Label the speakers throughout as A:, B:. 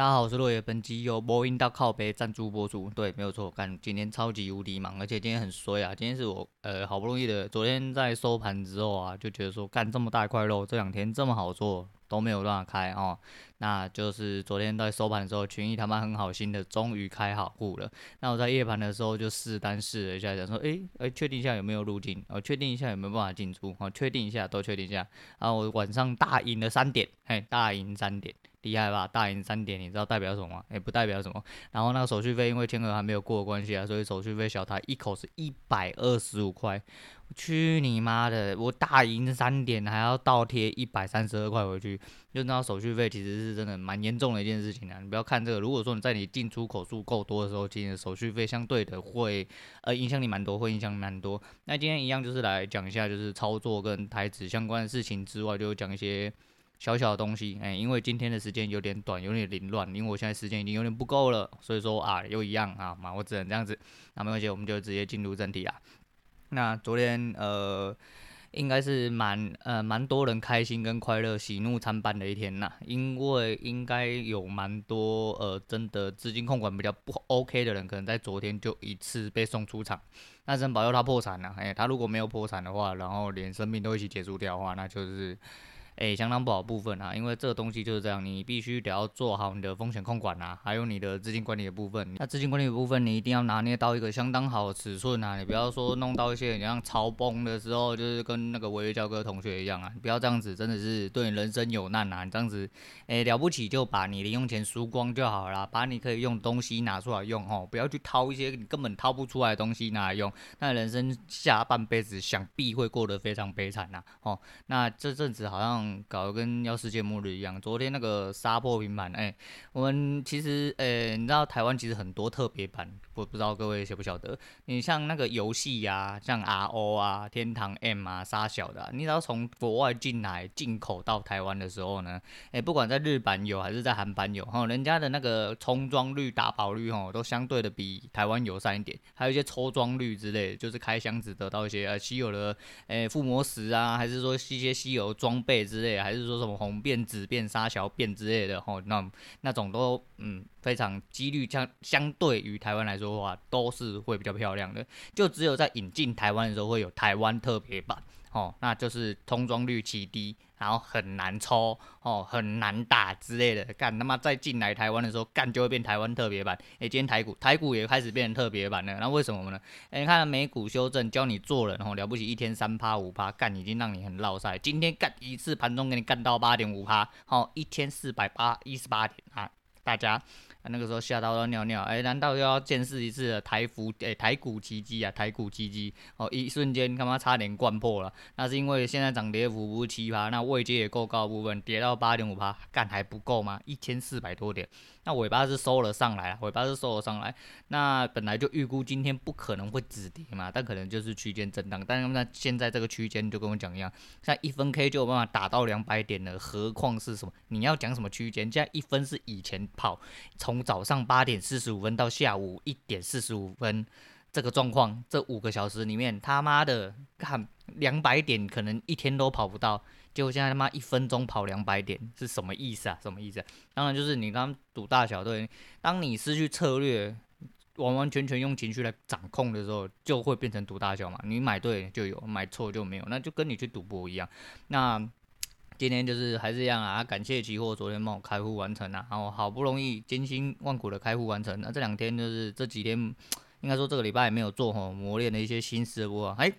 A: 大家好，我是落叶，本集由播音到靠北赞助播出。对，没有错，干今天超级无敌忙，而且今天很衰啊！今天是我呃好不容易的，昨天在收盘之后啊，就觉得说干这么大一块肉，这两天这么好做都没有办法开哦。那就是昨天在收盘的时候，群益他妈很好心的，终于开好户了。那我在夜盘的时候就试单试了一下，想说，诶诶，确定一下有没有入金，哦，确定一下有没有办法进出，哦，确定一下都确定一下。然后我晚上大赢了三点，嘿，大赢三点。厉害吧？大赢三点，你知道代表什么吗？也、不代表什么。然后那个手续费，因为天鹅还没有过关系啊，所以手续费小台一口是一百二十五块。去你妈的！我大赢三点，还要倒贴一百三十二块回去，就知道手续费其实是真的蛮严重的一件事情啊。你不要看这个，如果说你在你进出口数够多的时候，其实手续费相对的会呃影响你蛮多，会影响蛮多。那今天一样就是来讲一下，就是操作跟台指相关的事情之外，就讲一些。小小的东西，哎、因为今天的时间有点短，有点凌乱，因为我现在时间已经有点不够了，所以说啊，又一样啊嘛，我只能这样子，那没关系，我们就直接进入正题啦。那昨天呃，应该是蛮呃蛮多人开心跟快乐、喜怒参半的一天呐，因为应该有蛮多呃真的资金控管比较不 OK 的人，可能在昨天就一次被送出场，那真保佑他破产了，哎、他如果没有破产的话，然后连生命都一起结束掉的话，那就是。诶、欸，相当不好部分啊，因为这个东西就是这样，你必须得要做好你的风险控管啊，还有你的资金管理的部分。那资金管理的部分，你一定要拿捏到一个相当好的尺寸啊，你不要说弄到一些你像超崩的时候，就是跟那个违约交割同学一样啊，你不要这样子，真的是对你人生有难啊。你这样子，诶、欸，了不起就把你零用钱输光就好了，把你可以用东西拿出来用哦，不要去掏一些你根本掏不出来的东西拿来用，那人生下半辈子想必会过得非常悲惨呐。哦，那这阵子好像。搞得跟要世界末日一样。昨天那个杀破平板，哎、我们其实，呃、你知道台湾其实很多特别版，我不知道各位晓不晓得？你像那个游戏呀，像 RO 啊、天堂 M 啊、杀小的、你只要从国外进来进口到台湾的时候呢，哎、不管在日版有还是在韩版有，哈，人家的那个充装率、打宝率，哈，都相对的比台湾友善一点。还有一些抽装率之类，就是开箱子得到一些呃稀有的，哎、附魔石啊，还是说一些稀有装备之类，还是说什么红变、紫变、沙小变之类的，吼，那那种都嗯非常几率相相对于台湾来说的话，都是会比较漂亮的。就只有在引进台湾的时候会有台湾特别版。哦，那就是通装率极低，然后很难抽，哦，很难打之类的。干他妈再进来台湾的时候，干就会变台湾特别版。诶、今天台股台股也开始变成特别版了。那为什么呢？诶、你看美股修正，教你做人，哦，了不起，一天三趴五趴，干已经让你很落赛。今天干一次盘中给你干到八点五趴，好，一天四百八一十八点啊，大家。啊、那个时候吓到要尿尿，哎，难道又要见识一次台服哎台股奇迹啊？台股奇迹哦，一瞬间他妈差点灌破了。那是因为现在涨跌幅不是奇葩，那位阶也够高部分跌到八点五趴，干还不够吗？一千四百多点。那尾巴是收了上来，尾巴是收了上来。那本来就预估今天不可能会止跌嘛，但可能就是区间震荡。但是那现在这个区间就跟我讲一样，像一分 K 就有办法打到两百点了，何况是什么？你要讲什么区间？现在一分是以前跑从从早上八点四十五分到下午一点四十五分这个状况，这五个小时里面他妈的看两百点，可能一天都跑不到。结果现在他妈一分钟跑两百点是什么意思啊？什么意思？当然就是你刚赌大小对，当你失去策略，完完全全用情绪来掌控的时候，就会变成赌大小嘛。你买对就有，买错就没有，那就跟你去赌博一样。那今天就是还是一样啊，感谢期货昨天帮我开户完成啊，然后好不容易艰辛万苦的开户完成。那这两天就是这几天，应该说这个礼拜也没有做吼磨练的一些心思的部分。哎，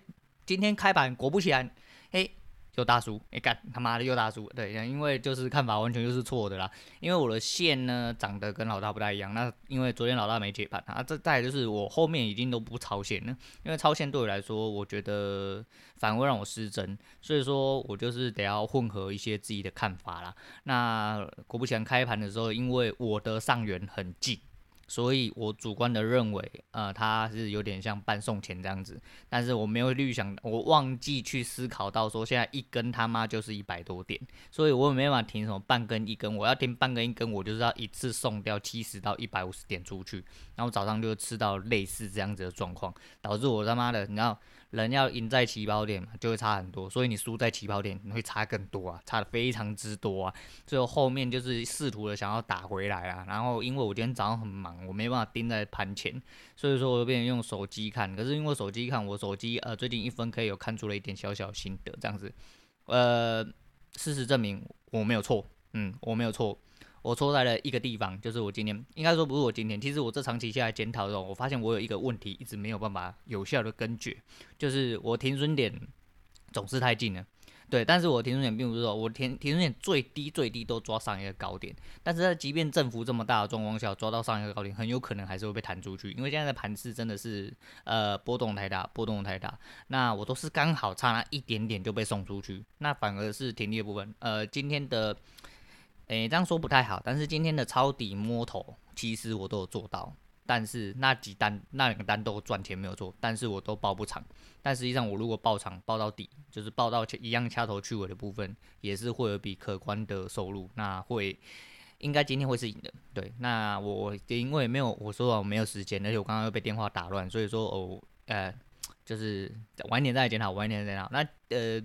A: 今天开盘果不其然，哎。又大叔，哎干他妈的又大叔，对，因为就是看法完全就是错的啦。因为我的线呢长得跟老大不太一样，那因为昨天老大没解盘啊，这再就是我后面已经都不超线了，因为超线对我来说，我觉得反而会让我失真，所以说我就是得要混合一些自己的看法啦。那果不其然开盘的时候，因为我的上缘很近。所以我主观的认为，呃，它是有点像半送钱这样子，但是我没有预想，我忘记去思考到说现在一根他妈就是一百多点，所以我也没办法停什么半根一根，我要停半根一根，我就是要一次送掉七十到一百五十点出去，然后早上就吃到类似这样子的状况，导致我他妈的，你知道人要赢在起跑点嘛，就会差很多，所以你输在起跑点，你会差更多啊，差的非常之多啊。最后后面就是试图的想要打回来啊，然后因为我今天早上很忙，我没办法盯在盘前，所以说我就变成用手机看。可是因为手机看，我手机呃最近一分可以有看出了一点小小心得，这样子，呃，事实证明我没有错，嗯，我没有错。我错在了一个地方，就是我今天应该说不是我今天，其实我这长期下来检讨的时候，我发现我有一个问题一直没有办法有效的根绝，就是我停损点总是太近了，对，但是我停损点并不是说我停停损点最低最低都抓上一个高点，但是在即便振幅这么大的状况下，抓到上一个高点，很有可能还是会被弹出去，因为现在的盘势真的是呃波动太大，波动太大，那我都是刚好差那一点点就被送出去，那反而是停利的部分，呃，今天的。诶、这样说不太好，但是今天的抄底摸头，其实我都有做到，但是那几单那两个单都赚钱没有做，但是我都爆不长，但实际上我如果爆长爆到底，就是爆到一样掐头去尾的部分，也是会有比可观的收入，那会应该今天会是赢的，对，那我因为没有我说我没有时间，而且我刚刚又被电话打乱，所以说哦，呃，就是晚一点再检讨，晚一点再检讨，那呃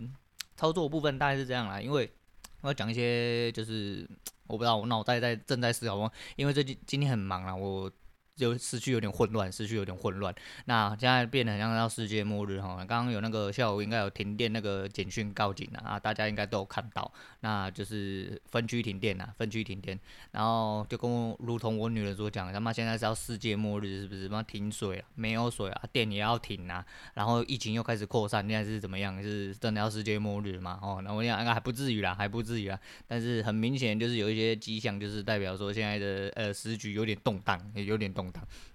A: 操作部分大概是这样啦，因为。要讲一些，就是我不知道，我脑袋在正在思考中，因为最近今天很忙啊，我。就思绪有点混乱，思绪有点混乱。那现在变得很像要世界末日哈。刚刚有那个下午应该有停电那个简讯告警啊，大家应该都有看到。那就是分区停电啊，分区停电。然后就跟我如同我女儿所讲，他妈现在是要世界末日是不是？妈停水啊，没有水啊，电也要停啊。然后疫情又开始扩散，现在是怎么样？是真的要世界末日吗？哦，那我想应该还不至于啦，还不至于啦。但是很明显就是有一些迹象，就是代表说现在的呃时局有点动荡，也有点动。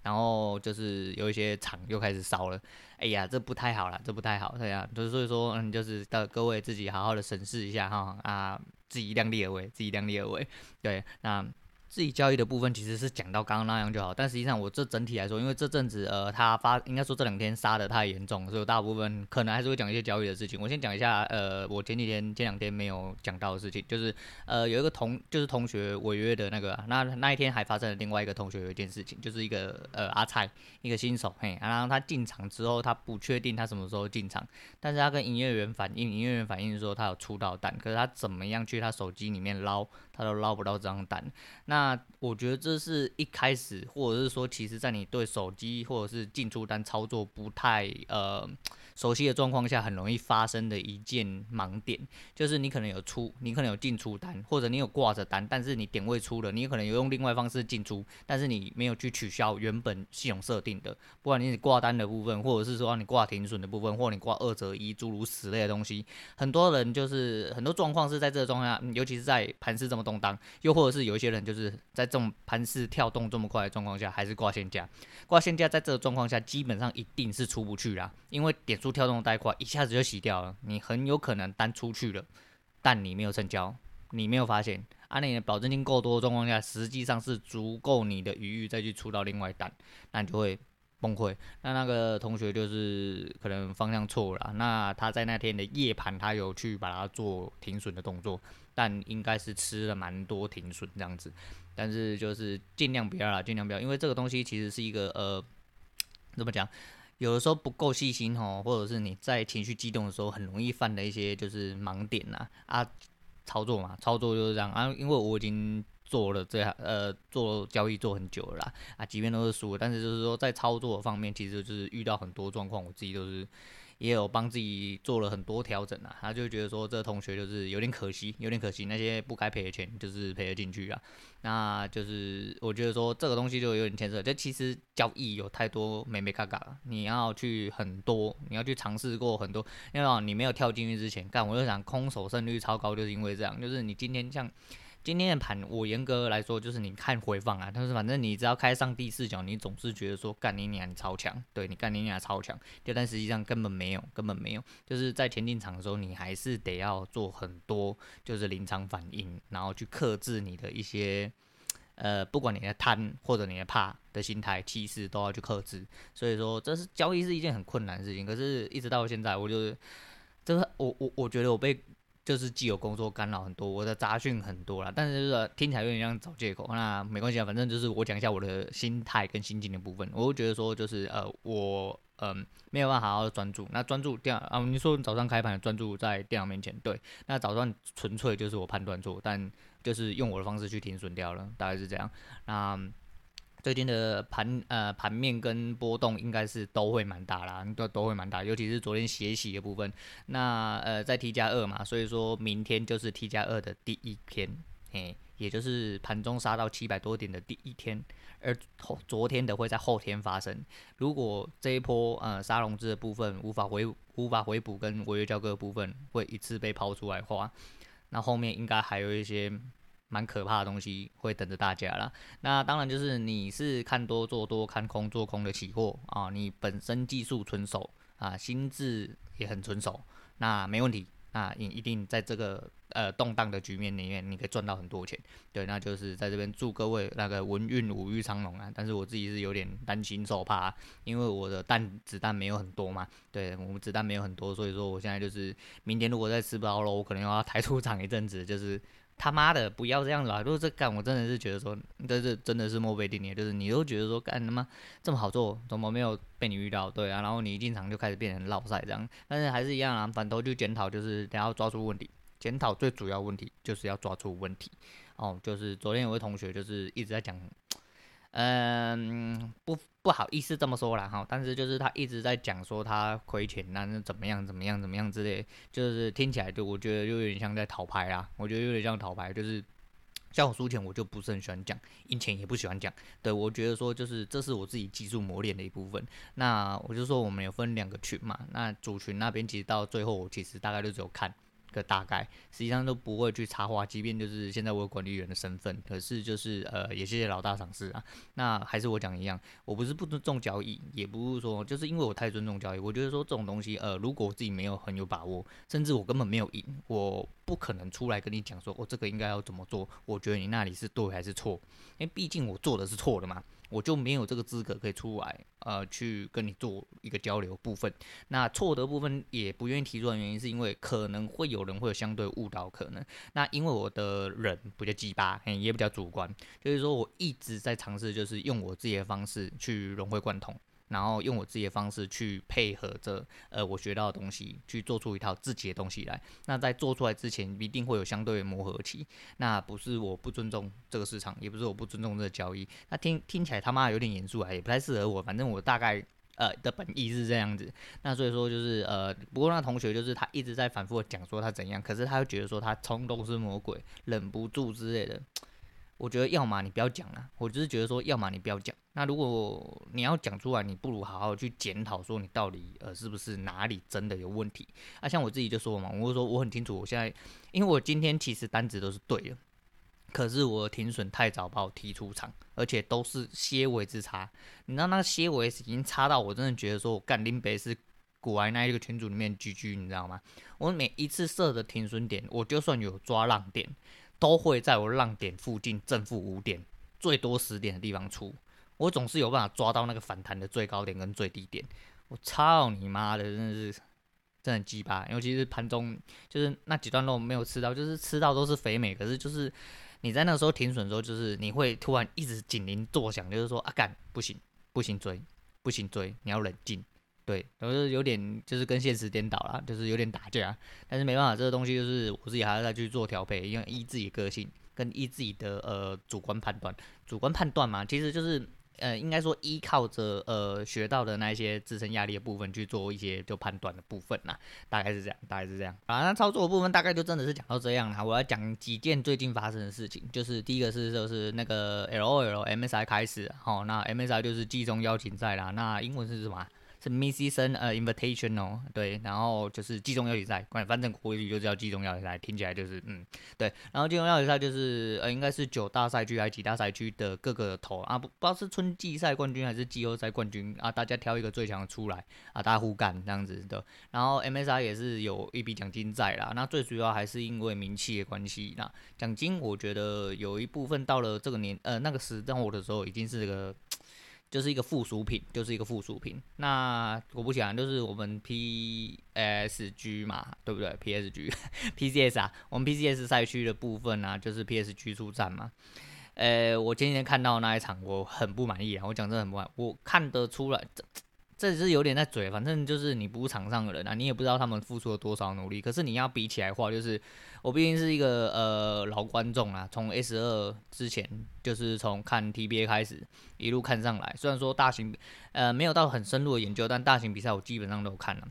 A: 然后就是有一些厂又开始烧了，哎呀，这不太好了，这不太好，对呀，就是所以说，嗯，就是的各位自己好好的审视一下哈，啊，自己量力而为，自己量力而为，对，那。自己交易的部分其实是讲到刚刚那样就好，但实际上我这整体来说，因为这阵子呃，他发应该说这两天杀得太严重，所以大部分可能还是会讲一些交易的事情。我先讲一下呃，我前几天前两天没有讲到的事情，就是呃有一个同就是同学违约的那个，那那一天还发生了另外一个同学有一件事情，就是一个呃阿蔡一个新手嘿，然后他进场之后他不确定他什么时候进场，但是他跟营业员反映，营业员反映说他有出到单，可是他怎么样去他手机里面捞，他都捞不到这张单，那。我觉得这是一开始，或者是说，其实在你对手机或者是进出单操作不太呃。熟悉的状况下，很容易发生的一件盲点，就是你可能有出，你可能有进出单，或者你有挂着单，但是你点位出了，你可能有用另外方式进出，但是你没有去取消原本系统设定的，不管你是挂单的部分，或者是说你挂停损的部分，或者你挂二择一诸如此类的东西，很多人就是很多状况是在这个状况下，尤其是在盘势这么动荡，又或者是有一些人就是在这种盘势跳动这么快的状况下，还是挂现价，挂现价在这个状况下基本上一定是出不去啦，因为点数。跳动太快，一下子就洗掉了，你很有可能单出去了，但你没有成交，你没有发现，啊，你的保证金够多的状况下，实际上是足够你的余裕再去出到另外一单，那你就会崩溃。那那个同学就是可能方向错了，那他在那天的夜盘，他有去把它做停损的动作，但应该是吃了蛮多停损这样子，但是就是尽量不要啦，尽量不要，因为这个东西其实是一个呃，怎么讲？有的时候不够细心哦，或者是你在情绪激动的时候很容易犯的一些就是盲点呐啊，操作嘛，操作就是这样啊，因为我已经做了这样呃做交易做很久了啦啊，即便都是输，但是就是说在操作方面，其实就是遇到很多状况，我自己都是。也有帮自己做了很多调整啊，他就觉得说这同学就是有点可惜，有点可惜，那些不该赔的钱就是赔了进去啊。那就是我觉得说这个东西就有点牵涉，这其实交易有太多眉眉角角了，你要去很多，你要去尝试过很多，因为你没有跳进去之前，干我就想空手胜率超高，就是因为这样，就是你今天像。今天的盘，我严格来说就是你看回放啊，但是反正你只要开上帝视角，你总是觉得说干你娘你超强，对你干你娘超强，就但实际上根本没有，根本没有，就是在前进场的时候，你还是得要做很多就是临场反应，然后去克制你的一些呃，不管你的贪或者你的怕的心态，其实都要去克制。所以说，这是交易是一件很困难的事情，可是一直到现在，我就是这个我我我觉得我被。就是既有工作干扰很多，我的杂讯很多啦，但是就是听起来有点像找借口，那没关系啊，反正就是我讲一下我的心态跟心境的部分。我会觉得说，就是呃，我嗯没有办法好好专注。那专注电脑啊，你说早上开盘专注在电脑面前，对，那早上纯粹就是我判断错，但就是用我的方式去停损掉了，大概是这样。那最近的盘呃盘面跟波动应该是都会蛮大啦，都都会蛮大，尤其是昨天血洗的部分。那呃在 T 加二嘛，所以说明天就是 T 加二的第一天，嘿，也就是盘中杀到七百多点的第一天，而后昨天的会在后天发生。如果这一波呃杀融资的部分无法回无法回补跟违约交割的部分会一次被抛出来的话，那后面应该还有一些。蛮可怕的东西会等着大家啦。那当然就是你是看多做多，看空做空的期货啊，你本身技术纯熟啊，心智也很纯熟，那没问题。那你一定在这个呃动荡的局面里面，你可以赚到很多钱。对，那就是在这边祝各位那个文运五欲昌隆啊。但是我自己是有点担心受怕，因为我的弹子弹没有很多嘛。对，我们子弹没有很多，所以说我现在就是明天如果再吃不到肉，我可能要抬出场一阵子，就是。他妈的，不要这样子啊！如果这干，我真的是觉得说，这是真的是莫非定律，就是你都觉得说干他妈这么好做，怎么没有被你遇到？对啊，然后你一进场就开始变成落赛这样，但是还是一样啊，反头就检讨，就是等下要抓住问题，检讨最主要问题就是要抓住问题。哦，就是昨天有位同学就是一直在讲。嗯，不不好意思这么说啦哈，但是就是他一直在讲说他亏钱，那是怎么样怎么样怎么样之类，就是听起来就我觉得就有点像在讨牌啦，我觉得有点像讨牌，就是像我输钱我就不是很喜欢讲，赢钱也不喜欢讲，对，我觉得说就是这是我自己技术磨练的一部分，那我就说我们有分两个群嘛，那主群那边其实到最后我其实大概就只有看。个大概，实际上都不会去插话，即便就是现在我有管理员的身份，可是就是呃，也谢谢老大赏识啊。那还是我讲一样，我不是不尊重交易，也不是说就是因为我太尊重交易，我觉得说这种东西，呃，如果我自己没有很有把握，甚至我根本没有赢，我不可能出来跟你讲说，我、这个应该要怎么做，我觉得你那里是对还是错，因为毕竟我做的是错的嘛。我就没有这个资格可以出来，呃，去跟你做一个交流部分。那错的部分也不愿意提出的原因，是因为可能会有人会有相对误导可能。那因为我的人比较鸡巴，也比较主观，就是说我一直在尝试，就是用我自己的方式去融会贯通。然后用我自己的方式去配合着，呃，我学到的东西，去做出一套自己的东西来。那在做出来之前，一定会有相对的磨合期。那不是我不尊重这个市场，也不是我不尊重这个交易。那听听起来他妈有点严肃啊，也不太适合我。反正我大概呃的本意是这样子。那所以说就是呃，不过那同学就是他一直在反复的讲说他怎样，可是他又觉得说他冲动是魔鬼，忍不住之类的。我觉得要么你不要讲了，我只是觉得说，要么你不要讲。那如果你要讲出来，你不如好好去检讨，说你到底呃是不是哪里真的有问题。啊，像我自己就说嘛，我就说我很清楚，我现在因为我今天其实单子都是对的，可是我停损太早把我踢出场，而且都是些微之差。你知道那个些微已经差到我真的觉得说我干林北是股癌那一个群组里面 GG，你知道吗？我每一次设的停损点，我就算有抓浪点。都会在我浪点附近正负五点，最多十点的地方出，我总是有办法抓到那个反弹的最高点跟最低点。我操你妈的，真的是真的鸡巴！尤其是盘中，就是那几段肉没有吃到，就是吃到都是肥美。可是就是你在那时候停损的时候，就是你会突然一直警铃作响，就是说啊干不行不行追不行追，你要冷静。对，都是有点就是跟现实颠倒了，就是有点打架，但是没办法，这个东西就是我自己还要再去做调配，因为依自己个性跟依自己的呃主观判断，主观判断嘛，其实就是呃应该说依靠着呃学到的那一些自身压力的部分去做一些就判断的部分啦，大概是这样，大概是这样啊。那操作的部分大概就真的是讲到这样啦。我要讲几件最近发生的事情，就是第一个是就是那个 LOL MSI 开始，好，那 MSI 就是季中邀请赛啦，那英文是什么？是 Mid-Season 呃 Invitational 对，然后就是季中邀请赛，反正国语就叫季中邀请赛，听起来就是嗯对，然后季中邀请赛就是呃应该是九大赛区还是几大赛区的各个头啊，不不知道是春季赛冠军还是季后赛冠军啊，大家挑一个最强的出来啊，大家互干这样子的，然后 MSI 也是有一笔奖金在啦，那最主要还是因为名气的关系，那奖金我觉得有一部分到了这个年呃那个时段我的时候已经是个。就是一个附属品，就是一个附属品。那果不其然，就是我们 PSG 嘛，对不对？PSG，PCS 啊，我们 PCS 赛区的部分啊，就是 PSG 出战嘛。呃，我今天看到那一场，我很不满意啊。我讲真的很不满，我看得出来，这只是有点在嘴，反正就是你不是场上的人啊，你也不知道他们付出了多少努力。可是你要比起来的话，就是我毕竟是一个呃老观众啊，从 S 二之前就是从看 TBA 开始一路看上来。虽然说大型呃没有到很深入的研究，但大型比赛我基本上都看了。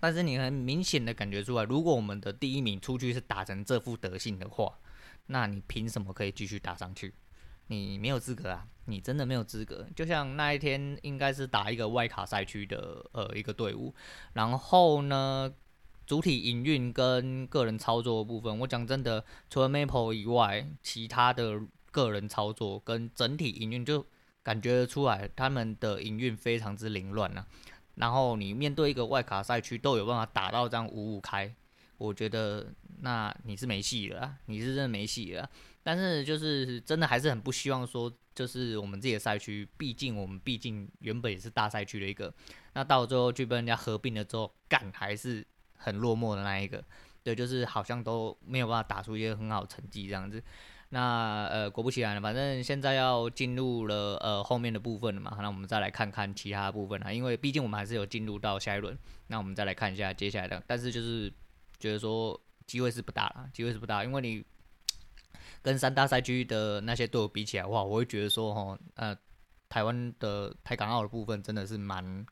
A: 但是你很明显的感觉出来，如果我们的第一名出去是打成这副德性的话，那你凭什么可以继续打上去？你没有资格啊！你真的没有资格。就像那一天应该是打一个外卡赛区的呃一个队伍，然后呢，主体营运跟个人操作部分，我讲真的，除了 Maple 以外，其他的个人操作跟整体营运就感觉出来，他们的营运非常之凌乱啊。然后你面对一个外卡赛区都有办法打到这样五五开，我觉得那你是没戏了，你是真的没戏了。但是就是真的还是很不希望说，就是我们自己的赛区，毕竟我们毕竟原本也是大赛区的一个，那到最后去被人家合并了之后，干还是很落寞的那一个，对，就是好像都没有办法打出一些很好的成绩这样子。那呃果不其然了，反正现在要进入了呃后面的部分了嘛，那我们再来看看其他部分啊，因为毕竟我们还是有进入到下一轮，那我们再来看一下接下来的，但是就是觉得说机会是不大了，机会是不大，因为你。跟三大赛区的那些队伍比起来的话，我会觉得说，哈，呃，台湾的台港澳的部分真的是蛮，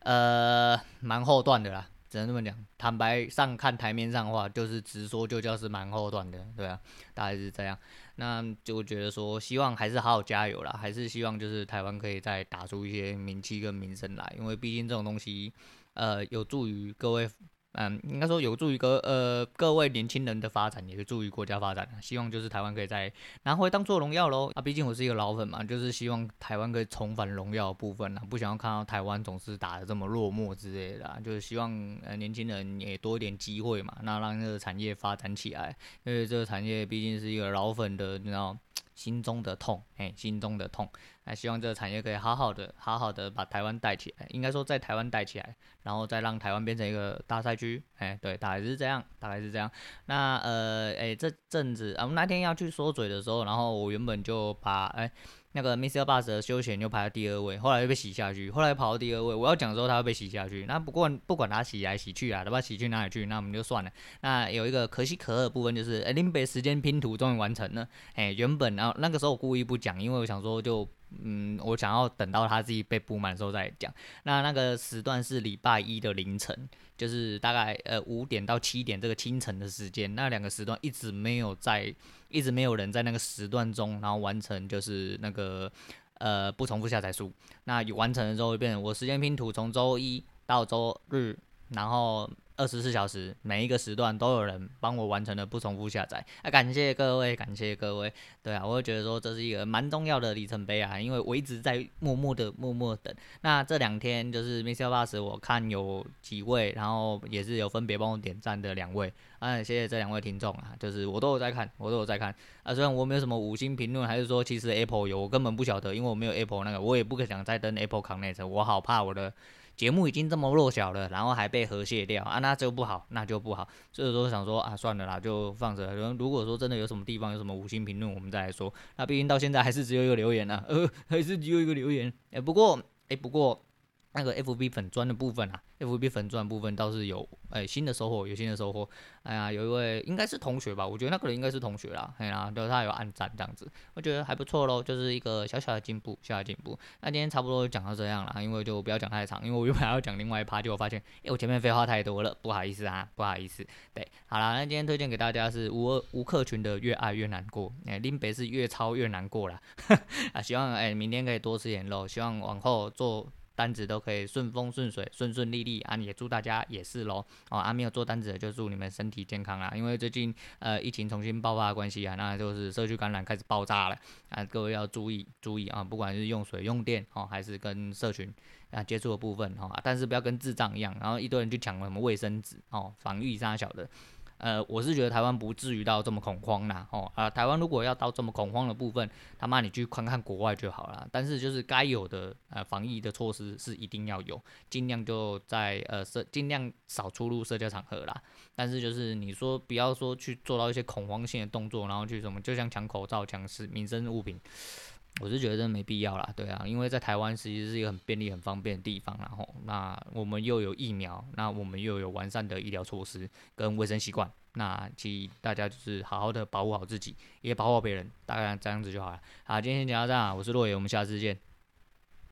A: 呃，蛮后段的啦，只能这么讲。坦白上看台面上的话，就是直说就叫是蛮后段的，对啊，大概是这样。那就觉得说，希望还是好好加油啦，还是希望就是台湾可以再打出一些名气跟名声来，因为毕竟这种东西，呃，有助于各位。嗯，应该说有助于各呃各位年轻人的发展，也是助于国家发展。希望就是台湾可以再拿回当做荣耀喽。啊，毕竟我是一个老粉嘛，就是希望台湾可以重返荣耀部分啊，不想要看到台湾总是打得这么落寞之类的。就是希望呃年轻人也多一点机会嘛，那让这个产业发展起来。因为这个产业毕竟是一个老粉的，你知道。心中的痛，哎，心中的痛，那希望这个产业可以好好的、好好的把台湾带起来，应该说在台湾带起来，然后再让台湾变成一个大赛区，哎，对，大概是这样，大概是这样。那呃，哎，这阵子啊，我们那天要去说嘴的时候，然后我原本就把哎。那个 Mr. Bus 的休闲就排在第二位，后来又被洗下去，后来跑到第二位。我要讲的时候，他会被洗下去。那不过不管他洗来洗去啊，他把洗去哪里去，那我们就算了。那有一个可喜可贺的部分就是，哎，林北时间拼图终于完成了。哎，原本然后那个时候我故意不讲，因为我想说就。嗯，我想要等到他自己被补满的时候再讲。那那个时段是礼拜一的凌晨，就是大概呃五点到七点这个清晨的时间。那两个时段一直没有在，一直没有人在那个时段中，然后完成就是那个呃不重复下载数。那完成了之后会变成我时间拼图从周一到周日，然后。二十四小时，每一个时段都有人帮我完成了不重复下载，啊，感谢各位，感谢各位，对啊，我会觉得说这是一个蛮重要的里程碑啊，因为我一直在默默的默默等。那这两天就是 Mr. Bus，我看有几位，然后也是有分别帮我点赞的两位，啊，谢谢这两位听众啊，就是我都有在看，我都有在看，啊，虽然我没有什么五星评论，还是说其实 Apple 有，我根本不晓得，因为我没有 Apple 那个，我也不可想再登 Apple Connect，我好怕我的。节目已经这么弱小了，然后还被和谐掉啊，那就不好，那就不好。所以说想说啊，算了啦，就放着。如果说真的有什么地方有什么五星评论，我们再来说。那毕竟到现在还是只有一个留言啊，呃，还是只有一个留言。哎、不过，哎、不过。那个 FB 粉专的部分啊，FB 粉专部分倒是有哎、欸、新的收获，有新的收获。哎呀，有一位应该是同学吧，我觉得那个人应该是同学啦。哎呀，就他有按赞这样子，我觉得还不错喽，就是一个小小的进步，小小的进步。那今天差不多就讲到这样了，因为就不要讲太长，因为我原本还要讲另外一趴，结果发现，哎、我前面废话太多了，不好意思啊，不好意思。对，好啦，那今天推荐给大家是吴吴克群的《越爱越难过》，哎、林北是越操越难过啦。啊，希望哎、明天可以多吃点肉，希望往后做。单子都可以顺风顺水、顺顺利利啊！也祝大家也是喽哦！啊，没有做单子的就祝你们身体健康啦！因为最近呃疫情重新爆发的关系啊，那就是社区感染开始爆炸了啊！各位要注意注意啊！不管是用水、用电哦，还是跟社群啊接触的部分哦，但是不要跟智障一样，然后一堆人去抢什么卫生纸哦，防御啥小的。呃，我是觉得台湾不至于到这么恐慌啦，哦，啊，台湾如果要到这么恐慌的部分，他妈你去看看国外就好了。但是就是该有的呃防疫的措施是一定要有，尽量就在呃社尽量少出入社交场合啦。但是就是你说不要说去做到一些恐慌性的动作，然后去什么，就像抢口罩、抢是民生物品，我是觉得没必要啦，对啊，因为在台湾其实是一个很便利、很方便的地方，然后那我们又有疫苗，那我们又有完善的医疗措施跟卫生习惯，那其实大家就是好好的保护好自己，也保护好别人，大概这样子就好了。好，今天先讲到这，我是洛野，我们下次见。